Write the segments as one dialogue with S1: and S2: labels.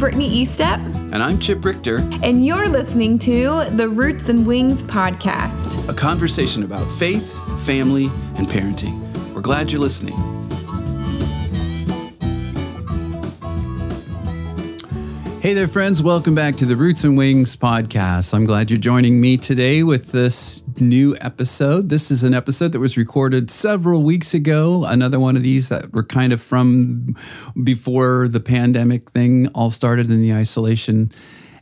S1: Brittany Estep.
S2: And I'm Chip Richter.
S1: And you're listening to the Roots and Wings podcast,
S2: a conversation about faith, family, and parenting. We're glad you're listening. Hey there, friends. Welcome back to the Roots and Wings podcast. I'm glad you're joining me today with this new episode. This is an episode that was recorded several weeks ago. Another one of these that were kind of from before the pandemic thing all started in the isolation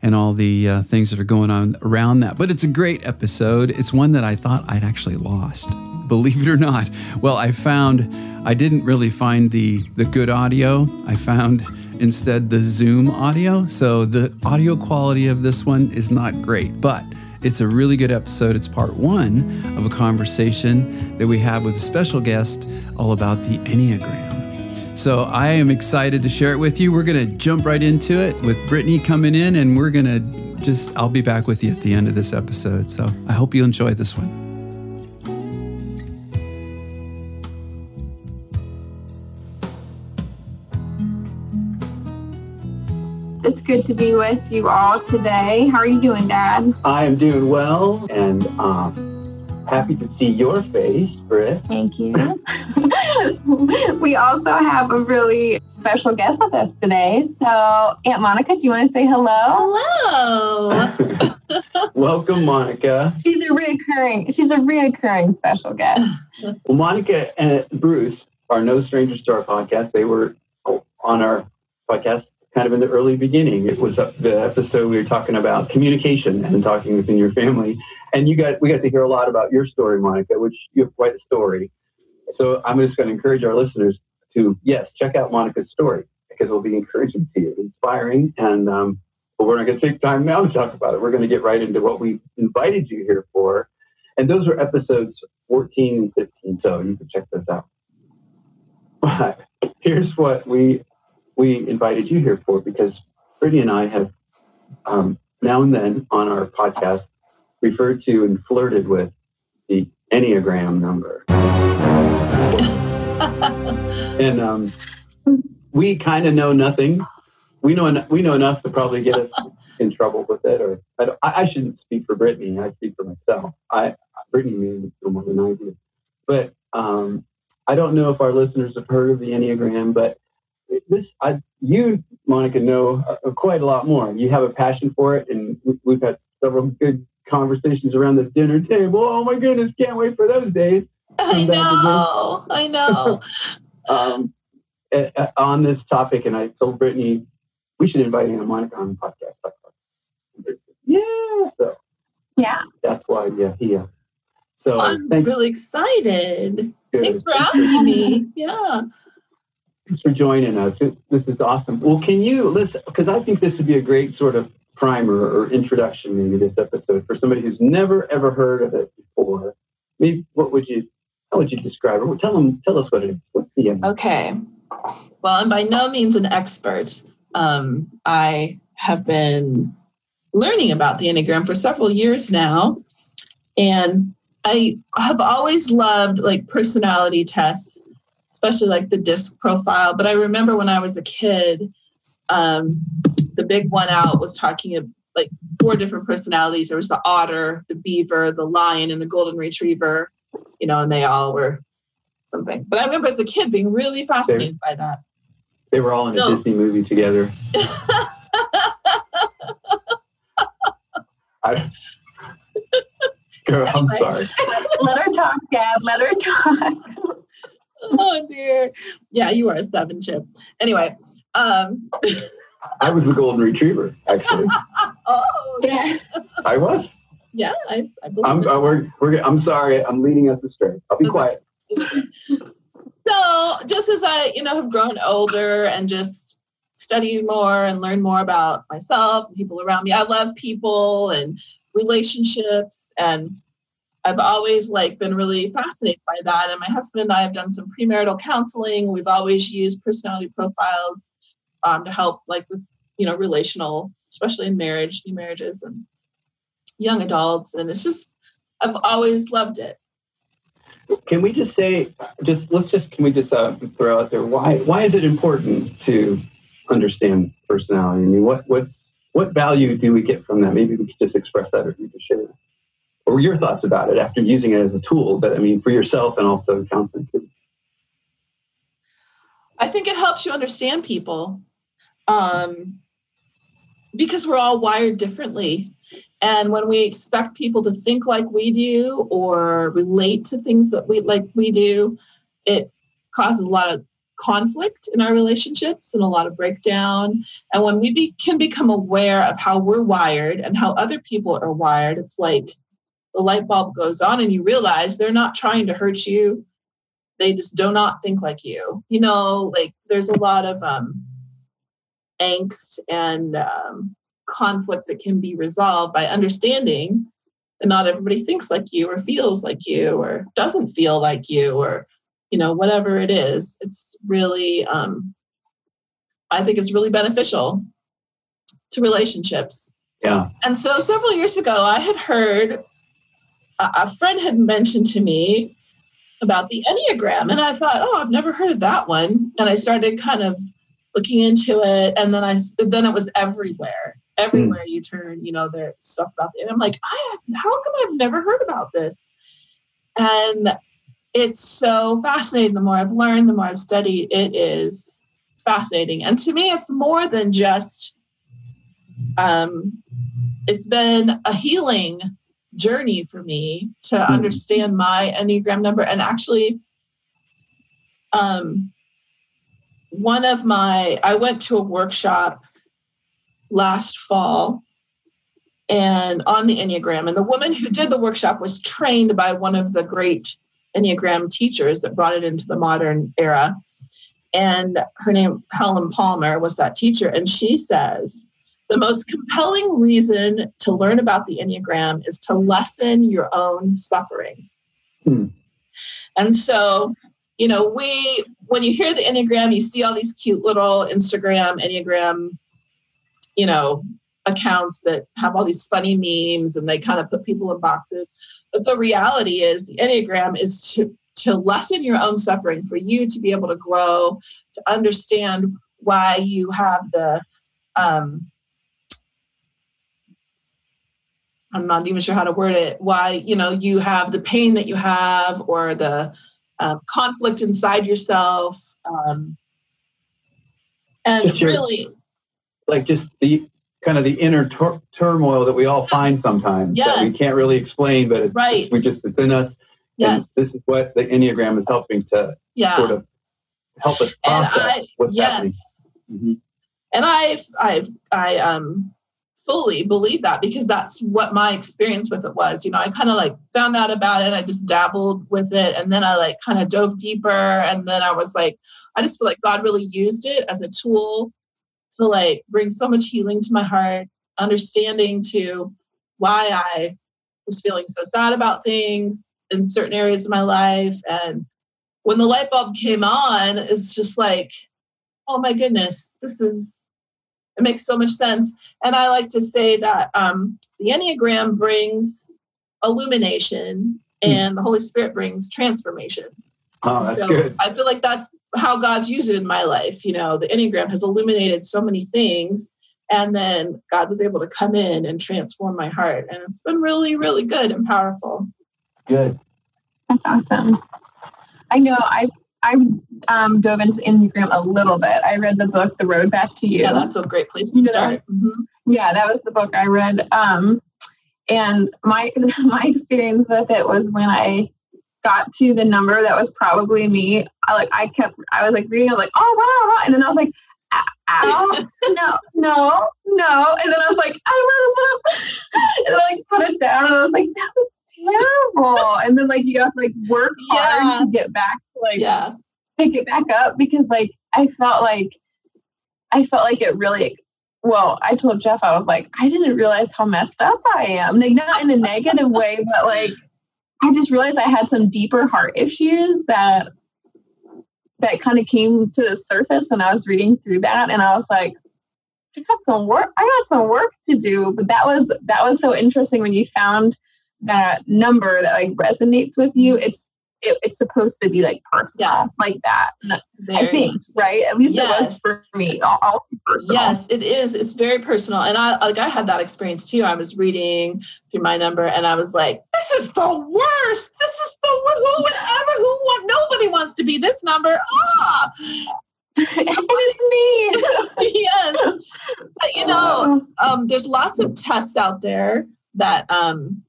S2: and all the uh, things that are going on around that. But it's a great episode. It's one that I thought I'd actually lost. Believe it or not. Well, I found I didn't really find the the good audio. I found instead the Zoom audio. So the audio quality of this one is not great, but it's a really good episode. It's part one of a conversation that we have with a special guest all about the Enneagram. So I am excited to share it with you. We're going to jump right into it with Brittany coming in, and we're going to just, I'll be back with you at the end of this episode. So I hope you enjoy this one.
S1: It's good to be with you all today. How are you doing, Dad?
S3: I am doing well and um, happy to see your face, Britt.
S1: Thank you. we also have a really special guest with us today. So, Aunt Monica, do you want to say hello?
S4: Hello.
S3: Welcome, Monica.
S1: She's a reoccurring. She's a reoccurring special guest.
S3: Well, Monica and Bruce are no strangers to our podcast. They were on our podcast kind of in the early beginning. It was the episode we were talking about communication and talking within your family. And you got we got to hear a lot about your story, Monica, which you have quite a story. So I'm just going to encourage our listeners to yes, check out Monica's story because it'll be encouraging to you, inspiring, and um, but we're not going to take time now to talk about it. We're going to get right into what we invited you here for, and those were episodes 14 and 15. So you can check those out. But here's what we we invited you here for because Brittany and I have um, now and then on our podcast referred to and flirted with the Enneagram number. and um, we kind of know nothing. We know we know enough to probably get us in trouble with it. Or I, I shouldn't speak for Brittany. I speak for myself. I Brittany may know more than I do, but um, I don't know if our listeners have heard of the Enneagram, but this I, you monica know uh, quite a lot more. You have a passion for it and we, have had several good conversations around the dinner table. Oh my goodness can't wait for those days.
S4: I know i know.
S3: Um, uh, on this topic and i told brittany we should invite Anna monica on the podcast. Yeah so.
S1: Yeah.
S3: That's why yeah yeah so
S4: i'm thanks. really excited. Good. thanks for asking me. Yeah
S3: Thanks for joining us. This is awesome. Well, can you listen? Because I think this would be a great sort of primer or introduction, maybe this episode for somebody who's never ever heard of it before. Maybe what would you? How would you describe it? Tell them. Tell us what it is. What's the
S4: end? Okay. Well, I'm by no means an expert. Um, I have been learning about the Enneagram for several years now, and I have always loved like personality tests especially like the DISC profile. But I remember when I was a kid, um, the big one out was talking of like four different personalities. There was the otter, the beaver, the lion, and the golden retriever. You know, and they all were something. But I remember as a kid being really fascinated by that.
S3: They were all in a no. Disney movie together. I, girl, anyway. I'm sorry.
S1: Let her talk, Dad. Let her talk
S4: oh dear. Yeah, you are a seven chip. Anyway, um
S3: I was the golden retriever, actually.
S4: oh, yeah.
S3: I was.
S4: Yeah, I, I
S3: believe I'm, uh, we're, we're, I'm sorry. I'm leading us astray. I'll be quiet.
S4: so, just as I, you know, have grown older and just studied more and learned more about myself and people around me, I love people and relationships and I've always like been really fascinated by that. And my husband and I have done some premarital counseling. We've always used personality profiles um, to help like with you know relational, especially in marriage, new marriages and young adults. And it's just I've always loved it.
S3: Can we just say, just let's just can we just uh, throw out there why why is it important to understand personality? I mean, what what's what value do we get from that? Maybe we could just express that, or you could share that. Or your thoughts about it after using it as a tool, but I mean, for yourself and also counseling.
S4: I think it helps you understand people um, because we're all wired differently. And when we expect people to think like we do or relate to things that we like we do, it causes a lot of conflict in our relationships and a lot of breakdown. And when we be, can become aware of how we're wired and how other people are wired, it's like the light bulb goes on and you realize they're not trying to hurt you. They just do not think like you. You know, like there's a lot of um, angst and um, conflict that can be resolved by understanding that not everybody thinks like you or feels like you or doesn't feel like you or you know whatever it is it's really um, i think it's really beneficial to relationships
S3: yeah
S4: and so several years ago i had heard a, friend had mentioned to me about the enneagram and i thought oh i've never heard of that one and i started kind of looking into it and then i then it was everywhere everywhere mm. you turn you know there's stuff about it and i'm like I, how come i've never heard about this and it's so fascinating. The more I've learned, the more I've studied, it is fascinating. And to me, it's more than just, um, it's been a healing journey for me to mm-hmm. understand my Enneagram number. And actually, um, one of my, I went to a workshop last fall and on the Enneagram. And the woman who did the workshop was trained by one of the great Enneagram teachers that brought it into the modern era. And her name, Helen Palmer, was that teacher. And she says, the most compelling reason to learn about the Enneagram is to lessen your own suffering. Hmm. And so, you know, we, when you hear the Enneagram, you see all these cute little Instagram Enneagram, you know, accounts that have all these funny memes and they kind of put people in boxes. But the reality is, the Enneagram is to, to lessen your own suffering, for you to be able to grow, to understand why you have the. Um, I'm not even sure how to word it. Why you know you have the pain that you have, or the um, conflict inside yourself, um, and just really,
S3: your, like just the kind of the inner tur- turmoil that we all find sometimes yes. that we can't really explain, but it's, right. we just it's in us.
S4: Yes.
S3: And this is what the Enneagram is helping to yeah. sort of help us process I, what's yes. happening. Mm-hmm.
S4: And I've I've I um fully believe that because that's what my experience with it was. You know, I kind of like found out about it, I just dabbled with it, and then I like kind of dove deeper, and then I was like, I just feel like God really used it as a tool to like bring so much healing to my heart, understanding to why I was feeling so sad about things in certain areas of my life. And when the light bulb came on, it's just like, oh my goodness, this is, it makes so much sense. And I like to say that um, the Enneagram brings illumination hmm. and the Holy Spirit brings transformation.
S3: Oh, that's so good.
S4: I feel like that's how God's used it in my life. You know, the Enneagram has illuminated so many things. And then God was able to come in and transform my heart. And it's been really, really good and powerful.
S3: Good.
S1: That's awesome. I know I I um, dove into Enneagram a little bit. I read the book The Road Back to You.
S4: Yeah, that's a great place to start.
S1: Mm-hmm. Yeah, that was the book I read. Um, and my my experience with it was when I got to the number that was probably me, I like I kept I was like reading, I was like, oh wow, wow. and then I was like, ow, no, no, no, and then I was like, I and then I like put it down, and I was like, that was terrible, and then like you have to like work hard yeah. to get back, to, like
S4: yeah,
S1: pick it back up because like I felt like I felt like it really well, I told Jeff, I was like, I didn't realize how messed up I am. Like, not in a negative way, but like I just realized I had some deeper heart issues that that kind of came to the surface when I was reading through that, and I was like, I got some work. I got some work to do. But that was that was so interesting when you found that number that like resonates with you. It's it, it's supposed to be like personal,
S4: Yeah.
S1: like that. I think, right? At least it was for me. All, all personal.
S4: Yes, it is. It's very personal. And I like I had that experience too. I was reading through my number and I was like, this is the worst. This is the worst. Who would ever who want nobody wants to be this number. Ah
S1: it is me.
S4: yes. But you know, um, there's lots of tests out there that um,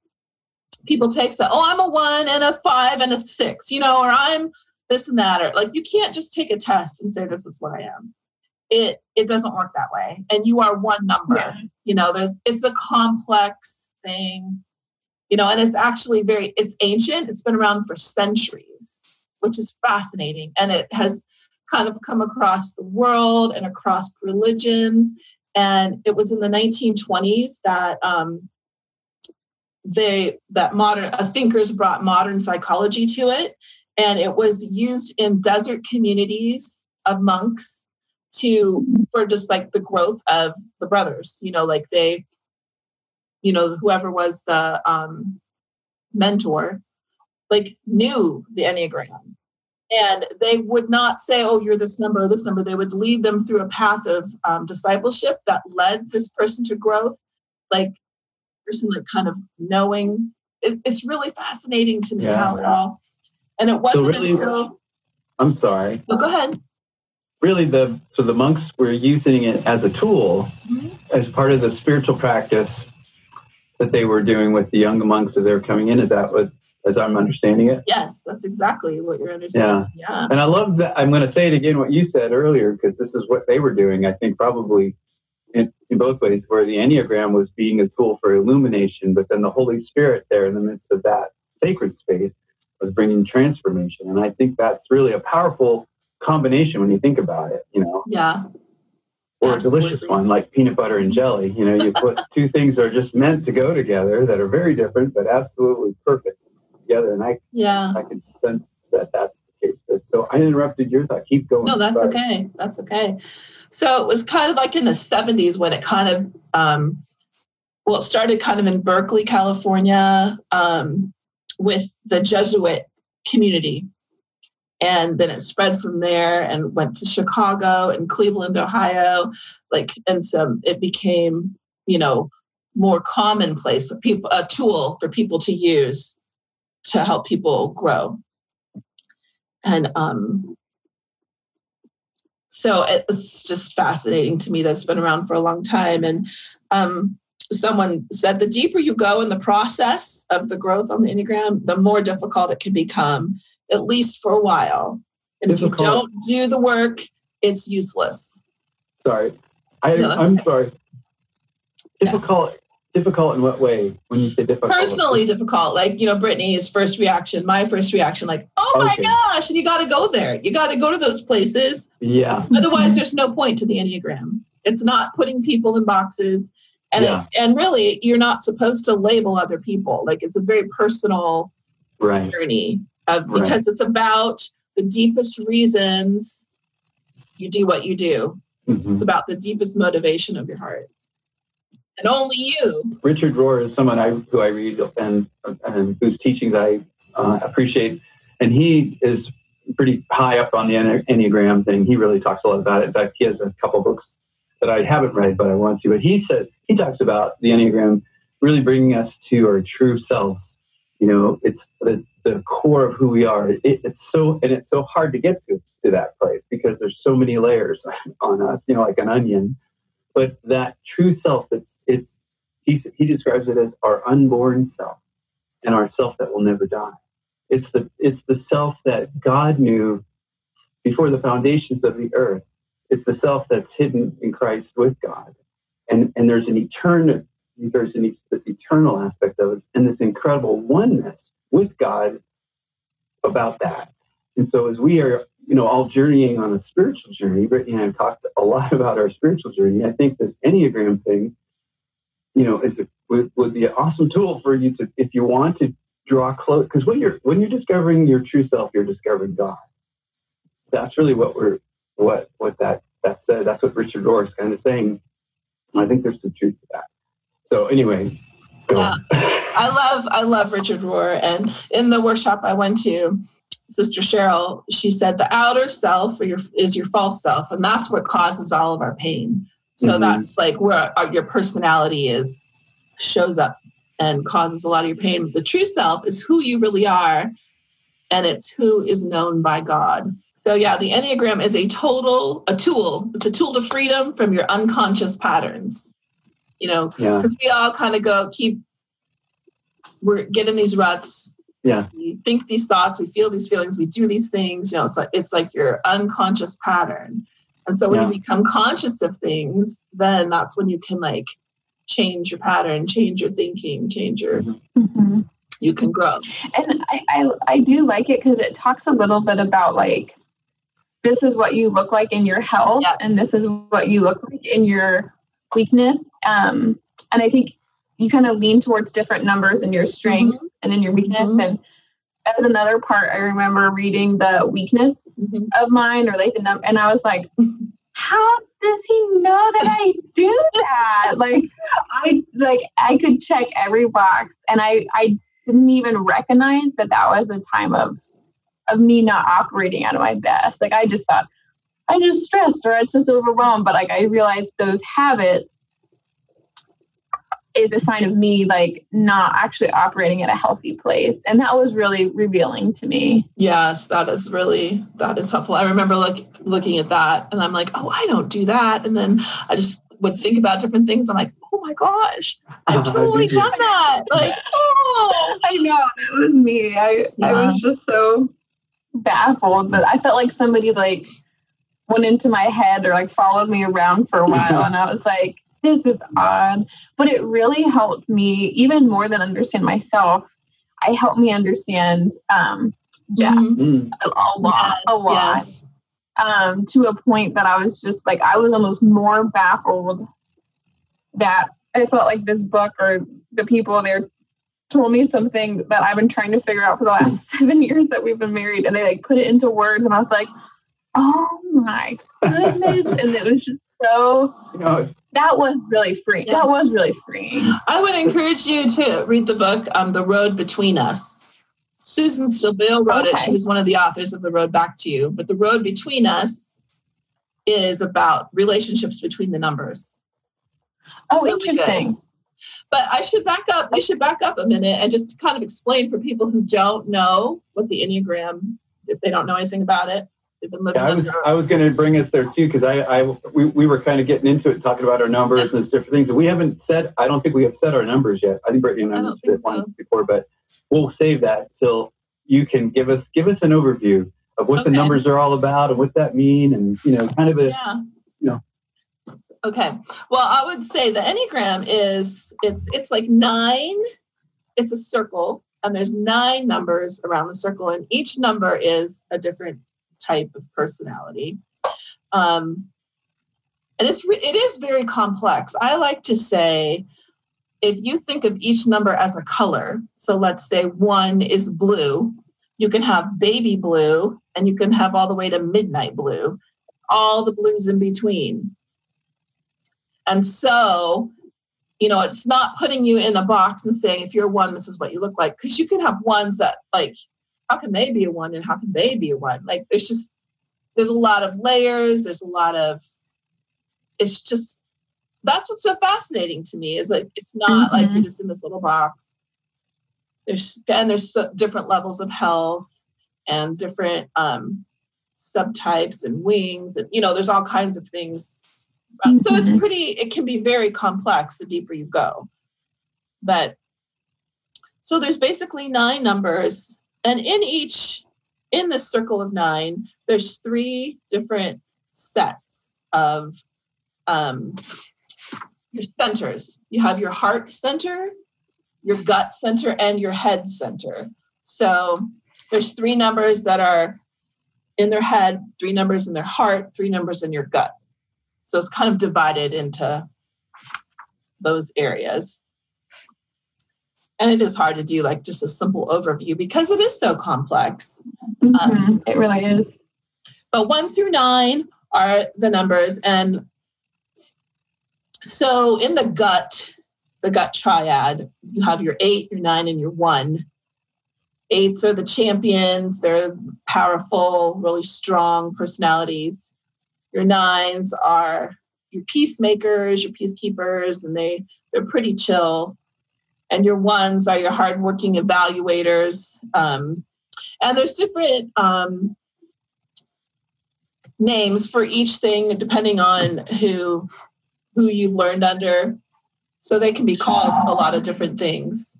S4: people take. So, oh, I'm a one and a five and a six, you know, or I'm this and that, or like you can't just take a test and say this is what I am. It it doesn't work that way, and you are one number.
S1: Yeah.
S4: You know, there's it's a complex thing, you know, and it's actually very it's ancient. It's been around for centuries, which is fascinating, and it has kind of come across the world and across religions. And it was in the 1920s that um, they that modern uh, thinkers brought modern psychology to it, and it was used in desert communities of monks to for just like the growth of the brothers. You know, like they, you know, whoever was the um, mentor, like knew the enneagram. And they would not say oh you're this number this number. They would lead them through a path of um, discipleship that led this person to growth. Like person like kind of knowing it, it's really fascinating to me
S3: Yeah.
S4: how it all and it wasn't
S3: really-
S4: until
S3: I'm sorry.
S4: oh, go ahead
S3: Really, the so the monks were using it as a tool,
S4: Mhm.
S3: as part of the spiritual practice that they were doing with the young monks as they were coming in. Is that what, as I'm understanding it?
S4: yes that's exactly what you're understanding Yeah.
S3: yeah And I love that. I'm going to say it again, what you said earlier, because this is what they were doing. I think probably in, in both ways, where the Enneagram was being a tool for illumination, but then the Holy Spirit there in the midst of that sacred space was bringing transformation. And I think that's really a powerful combination when you think about it, you know,
S4: yeah
S3: or a delicious one like peanut butter and jelly. You know, you put two things that are just meant to go together that are very different, but absolutely perfect together. And I
S4: yeah
S3: I can sense that that's the case. So I interrupted your thought. Keep going.
S4: No, that's
S3: Sorry.
S4: okay. That's okay. So it was kind of like in the 70s when it kind of, um, well, it started kind of in Berkeley, California, um, with the Jesuit community. And then it spread from there and went to Chicago and Cleveland, Ohio. Like, and so it became, you know, more commonplace, people, a tool for people to use to help people grow. And um, so it's just fascinating to me that's been around for a long time and um, someone said the deeper you go in the process of the growth on the enneagram the more difficult it can become at least for a while and if you don't do the work it's useless
S3: Sorry. I,
S4: no,
S3: I'm
S4: okay.
S3: sorry. Difficult. Difficult in what way? When you say difficult,
S4: personally difficult like you know brittany's first reaction my first reaction like oh my
S3: Okay.
S4: gosh and you got to go there you got to go to those places
S3: Yeah.
S4: Otherwise, there's no point to the Enneagram. It's not putting people in boxes. And,
S3: Yeah.
S4: it, and really, you're not supposed to label other people. Like it's a very personal
S3: Right.
S4: journey of,
S3: Right.
S4: because it's about the deepest reasons you do what you do.
S3: Mhm.
S4: It's about the deepest motivation of your heart. And only you.
S3: Richard Rohr is someone I who I read and, and whose teachings I uh, appreciate, and he is pretty high up on the Enneagram thing. He really talks a lot about it. In fact, he has a couple books that I haven't read, but I want to. But he said he talks about the Enneagram really bringing us to our true selves. You know, it's the, the core of who we are. It, it's so and it's so hard to get to to that place because there's so many layers on us. You know, like an onion. But that true self, it's it's he, he describes it as our unborn self and our self that will never die. It's the it's the self that God knew before the foundations of the earth. It's the self that's hidden in Christ with God, and and there's an eternal there's an, this eternal aspect of us and this incredible oneness with God about that. And so as we are you know all journeying on a spiritual journey, Brittany and I have talked a lot about our spiritual journey. I think this Enneagram thing you know, is a, would, would be an awesome tool for you to, if you want to draw close, because when you're when you're discovering your true self, you're discovering God. That's really what we're what what that that said. That's what Richard Rohr is kind of saying. And I think there's some truth to that. So anyway, go.
S4: Yeah. I love I love Richard Rohr, and in the workshop I went to, Sister Cheryl, she said the outer self your, is your false self, and that's what causes all of our pain. So mm-hmm. that's like where our, your personality is shows up and causes a lot of your pain. The true self is who you really are, and it's who is known by God. So yeah, the Enneagram is a total a tool. It's a tool to freedom from your unconscious patterns. You know, because yeah. we all kind of go keep we're getting these ruts.
S3: Yeah.
S4: We think these thoughts, we feel these feelings, we do these things. You know, it's like it's like your unconscious pattern. And so when yeah. you become conscious of things, then that's when you can like change your pattern, change your thinking, change your mm-hmm. you can grow.
S1: And I, I, I do like it because it talks a little bit about like this is what you look like in your health yes. and this is what you look like in your weakness. Um, and I think you kind of lean towards different numbers in your strength mm-hmm. and in your weakness. Mm-hmm. And as another part, I remember reading the weakness mm-hmm. of mine or like the number, and I was like, how does he know that I do that? like I like I could check every box, and I I didn't even recognize that that was a time of of me not operating out of my best. Like I just thought I'm just stressed or it's just overwhelmed, but like I realized those habits is a sign of me like not actually operating at a healthy place. And that was really revealing to me.
S4: Yes that is really that is helpful. I remember like looking at that and i'm like oh i don't do that. And then i just would think about different things. I'm like oh my gosh i've totally done that. Like oh.
S1: I know it was me. I yeah. i was just so baffled but i felt like somebody like went into my head or like followed me around for a while and i was like this is odd. But it really helped me, even more than understand myself, I helped me understand um, Jeff mm-hmm. a, a, lot, yes, a lot. Yes. Um, to a point that I was just like, I was almost more baffled that I felt like this book or the people there told me something that I've been trying to figure out for the last seven years that we've been married. And they like put it into words, and I was like, oh my goodness. and it was just so. You know, that was really free. Yeah. That was really free.
S4: I would encourage you to read the book, um, The Road Between Us. Suzanne Stabile wrote okay. it. She was one of the authors of The Road Back to You. But The Road Between Us is about relationships between the numbers.
S1: Oh, really interesting. Good.
S4: But I should back up. I should back up a minute and just kind of explain for people who don't know what the Enneagram, if they don't know anything about it,
S3: They've been living. Yeah, I was I was going to bring us there too because I, I we, we were kind of getting into it talking about our numbers and different things. And we haven't said I don't think we have said our numbers yet. I think Brittany and I, I mentioned so. once before, but we'll save that till you can give us give us an overview of what okay. the numbers are all about and what's that mean and you know kind of a yeah. you know
S4: okay well i would say the enneagram is it's it's like nine it's a circle and there's nine numbers around the circle and each number is a different type of personality. Um, and it's it is very complex. I like to say, if you think of each number as a color, so let's say one is blue, you can have baby blue, and you can have all the way to midnight blue, all the blues in between. And so, you know, it's not putting you in a box and saying if you're one, this is what you look like, because you can have ones that like how can they be a one and how can they be a one? Like there's just there's a lot of layers, there's a lot of it's just that's what's so fascinating to me is like it's not mm-hmm. like you're just in this little box. There's and there's so different levels of health and different um, subtypes and wings and you know there's all kinds of things. Mm-hmm. So it's mm-hmm. pretty. It can be very complex the deeper you go, but so there's basically nine numbers and in each, in this circle of nine, there's three different sets of um, your centers. You have your heart center, your gut center, and your head center. So there's three numbers that are in their head, three numbers in their heart, three numbers in your gut. So it's kind of divided into those areas and it is hard to do like just a simple overview because it is so complex.
S1: Mm-hmm. Um, it really is.
S4: But one through nine are the numbers. And so in the gut, the gut triad, you have your eight, your nine, and your one. Eights are the champions. They're powerful, really strong personalities. Your nines are your peacemakers, your peacekeepers, and they they're pretty chill. And your ones are your hardworking evaluators. Um, and there's different um, names for each thing depending on who who you learned under. So they can be called a lot of different things.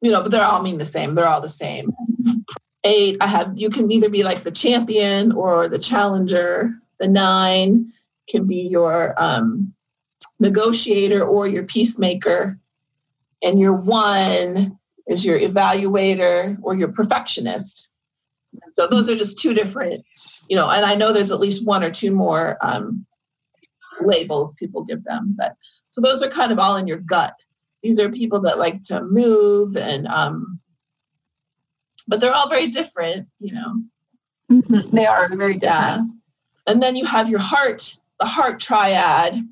S4: You know, but they're all mean the same. They're all the same. Eight, I have you can either be like the champion or the challenger. The nine can be your um, negotiator or your peacemaker. And your one is your evaluator or your perfectionist. And so those are just two different, you know, and I know there's at least one or two more um, labels people give them, but so those are kind of all in your gut. These are people that like to move and, um, but they're all very different, you know.
S1: Mm-hmm. They are very different. Yeah.
S4: And then you have your heart, the heart triad.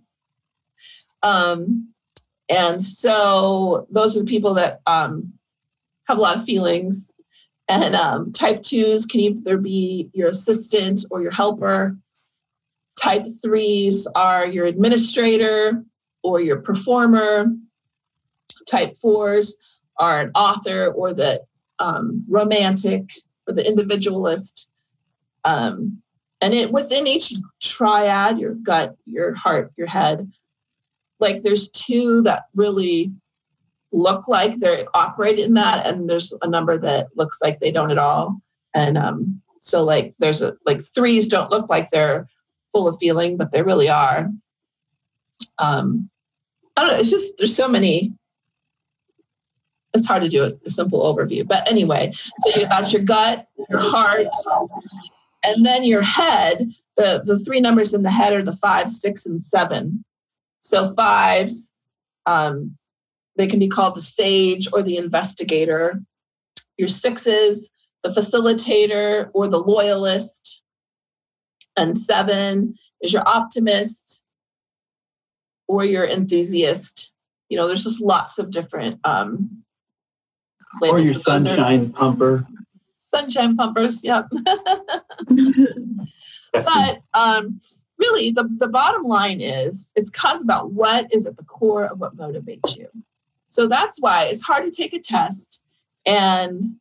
S4: Um, and so those are the people that um, have a lot of feelings. And um, type twos can either be your assistant or your helper. Type threes are your administrator or your performer. Type fours are an author or the um, romantic or the individualist. Um, and it within each triad, your gut, your heart, your head, like there's two that really look like they operate in that, and there's a number that looks like they don't at all. And um, so like there's a like threes don't look like they're full of feeling, but they really are. Um, I don't know. It's just there's so many. It's hard to do a, a simple overview, but anyway. So you, that's your gut, your heart, and then your head. The the three numbers in the head are the five, six, and seven. So fives, um, they can be called the sage or the investigator. Your sixes, the facilitator or the loyalist. And seven is your optimist or your enthusiast. You know, there's just lots of different um,
S5: or your sunshine are, pumper.
S4: Sunshine pumpers, yep. but um, really, the, the bottom line is it's kind of about what is at the core of what motivates you. So that's why it's hard to take a test and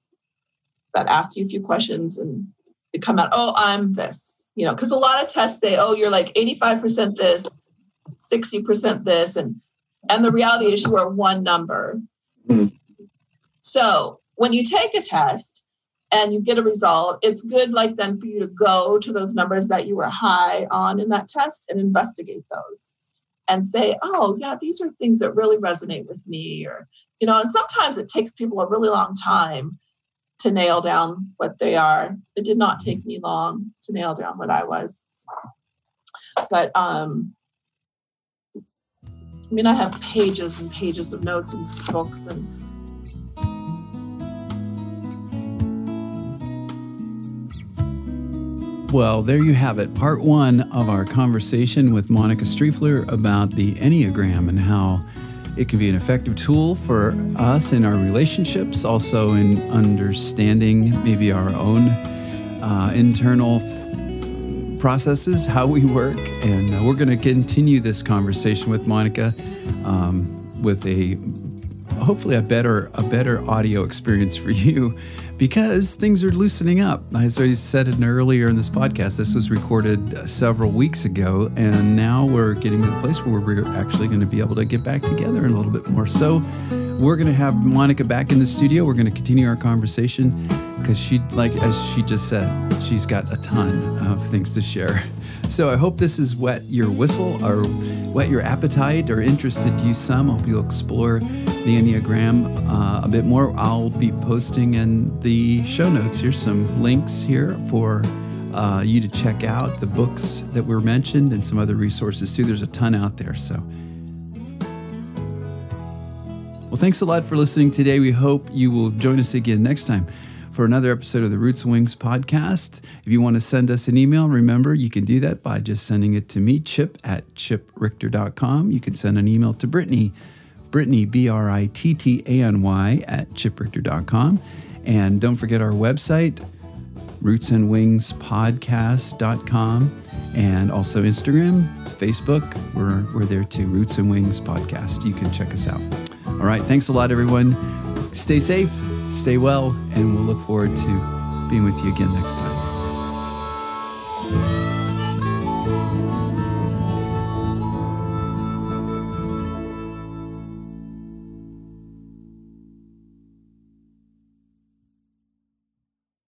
S4: that asks you a few questions and it come out, oh, I'm this, you know, because a lot of tests say, oh, you're like 85% this, 60% this, and and the reality is you are one number. Mm-hmm. So when you take a test and you get a result, it's good like then for you to go to those numbers that you were high on in that test and investigate those and say, oh, yeah, these are things that really resonate with me. Or, you know, and sometimes it takes people a really long time to nail down what they are. It did not take me long to nail down what I was. But, um, I mean, I have pages and pages of notes and books and
S3: Well, there you have it. Part one of our conversation with Monica Striefler about the Enneagram and how it can be an effective tool for us in our relationships, also in understanding maybe our own uh, internal th- processes, how we work. And uh, we're going to continue this conversation with Monica um, with a hopefully a better a better audio experience for you because things are loosening up. As I said it earlier in this podcast, this was recorded several weeks ago, and now we're getting to the place where we're actually going to be able to get back together in a little bit more. So we're going to have Monica back in the studio. We're going to continue our conversation because she, like as she just said, she's got a ton of things to share. So I hope this has whet your whistle or whet your appetite or interested you some. I hope you'll explore the Enneagram uh, a bit more. I'll be posting in the show notes. Here's some links here for uh, you to check out the books that were mentioned and some other resources too. There's a ton out there. So, well, thanks a lot for listening today. We hope you will join us again next time for another episode of the Roots and Wings podcast. If you want to send us an email, remember you can do that by just sending it to me, chip at chiprichter.com. You can send an email to Brittany, Brittany, B R I T T A N Y, at chiprichter.com. And don't forget our website, rootsandwingspodcast.com and also Instagram, Facebook. We're, we're there too, Roots and Wings Podcast. You can check us out. All right. Thanks a lot, everyone. Stay safe. Stay well, and we'll look forward to being with you again next time.